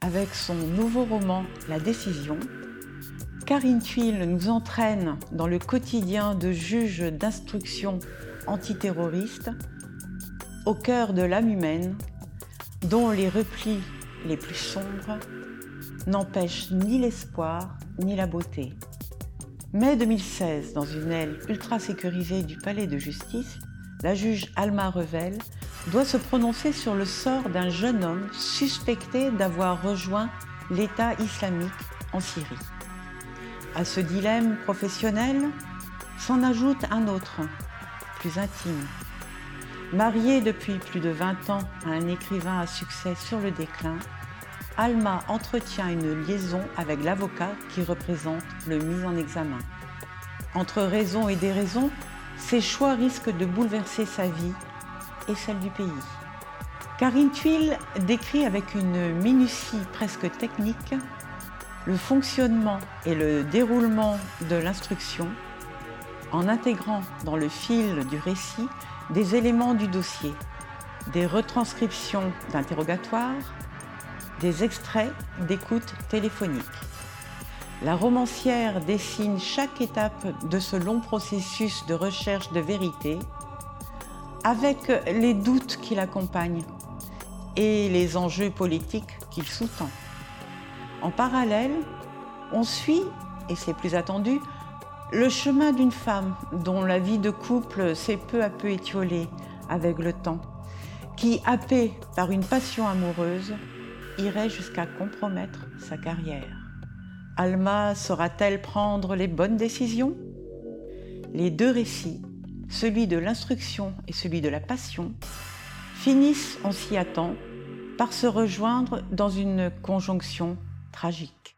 avec son nouveau roman La décision, Karine Thuil nous entraîne dans le quotidien de juges d'instruction antiterroristes au cœur de l'âme humaine, dont les replis les plus sombres n'empêchent ni l'espoir ni la beauté. Mai 2016, dans une aile ultra sécurisée du palais de justice, la juge Alma Revel doit se prononcer sur le sort d'un jeune homme suspecté d'avoir rejoint l'État islamique en Syrie. À ce dilemme professionnel s'en ajoute un autre, plus intime. Mariée depuis plus de 20 ans à un écrivain à succès sur le déclin, Alma entretient une liaison avec l'avocat qui représente le mis en examen. Entre raison et déraison, ses choix risquent de bouleverser sa vie et celle du pays. Karine Thuil décrit avec une minutie presque technique le fonctionnement et le déroulement de l'instruction en intégrant dans le fil du récit des éléments du dossier, des retranscriptions d'interrogatoires, des extraits d'écoute téléphonique. La romancière dessine chaque étape de ce long processus de recherche de vérité avec les doutes qui l'accompagnent et les enjeux politiques qu'il sous-tend. En parallèle, on suit, et c'est plus attendu, le chemin d'une femme dont la vie de couple s'est peu à peu étiolée avec le temps, qui, happée par une passion amoureuse, irait jusqu'à compromettre sa carrière. Alma saura-t-elle prendre les bonnes décisions? Les deux récits, celui de l'instruction et celui de la passion, finissent, on s'y attend, par se rejoindre dans une conjonction tragique.